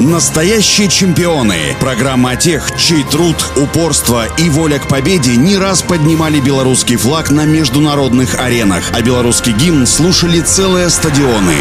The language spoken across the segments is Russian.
Настоящие чемпионы. Программа о тех, чей труд, упорство и воля к победе не раз поднимали белорусский флаг на международных аренах, а белорусский гимн слушали целые стадионы.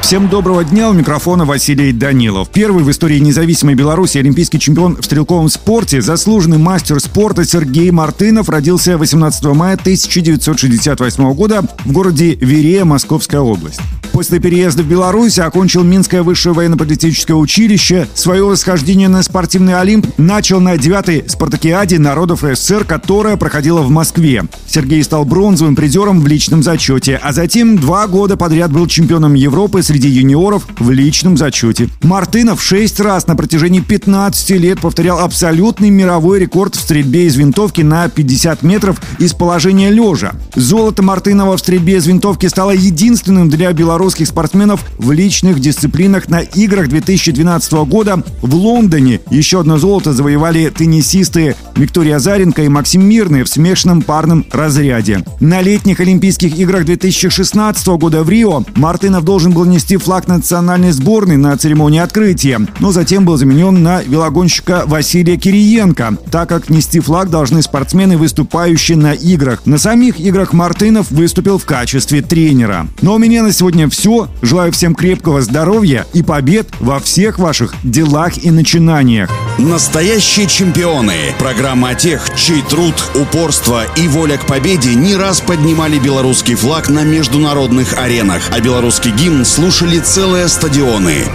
Всем доброго дня, у микрофона Василий Данилов. Первый в истории независимой Беларуси олимпийский чемпион в стрелковом спорте, заслуженный мастер спорта Сергей Мартынов родился 18 мая 1968 года в городе Верея, Московская область. После переезда в Беларусь окончил Минское высшее военно-политическое училище. Свое восхождение на спортивный Олимп начал на 9-й спартакиаде народов СССР, которая проходила в Москве. Сергей стал бронзовым призером в личном зачете, а затем два года подряд был чемпионом Европы среди юниоров в личном зачете. Мартынов шесть раз на протяжении 15 лет повторял абсолютный мировой рекорд в стрельбе из винтовки на 50 метров из положения лежа. Золото Мартынова в стрельбе из винтовки стало единственным для Беларуси белорусских спортсменов в личных дисциплинах на играх 2012 года в Лондоне. Еще одно золото завоевали теннисисты Виктория Заренко и Максим Мирный в смешанном парном разряде. На летних Олимпийских играх 2016 года в Рио Мартынов должен был нести флаг национальной сборной на церемонии открытия, но затем был заменен на велогонщика Василия Кириенко, так как нести флаг должны спортсмены, выступающие на играх. На самих играх Мартынов выступил в качестве тренера. Но у меня на сегодня все. Желаю всем крепкого здоровья и побед во всех ваших делах и начинаниях. Настоящие чемпионы. Программа о тех, чей труд, упорство и воля к победе не раз поднимали белорусский флаг на международных аренах, а белорусский гимн слушали целые стадионы.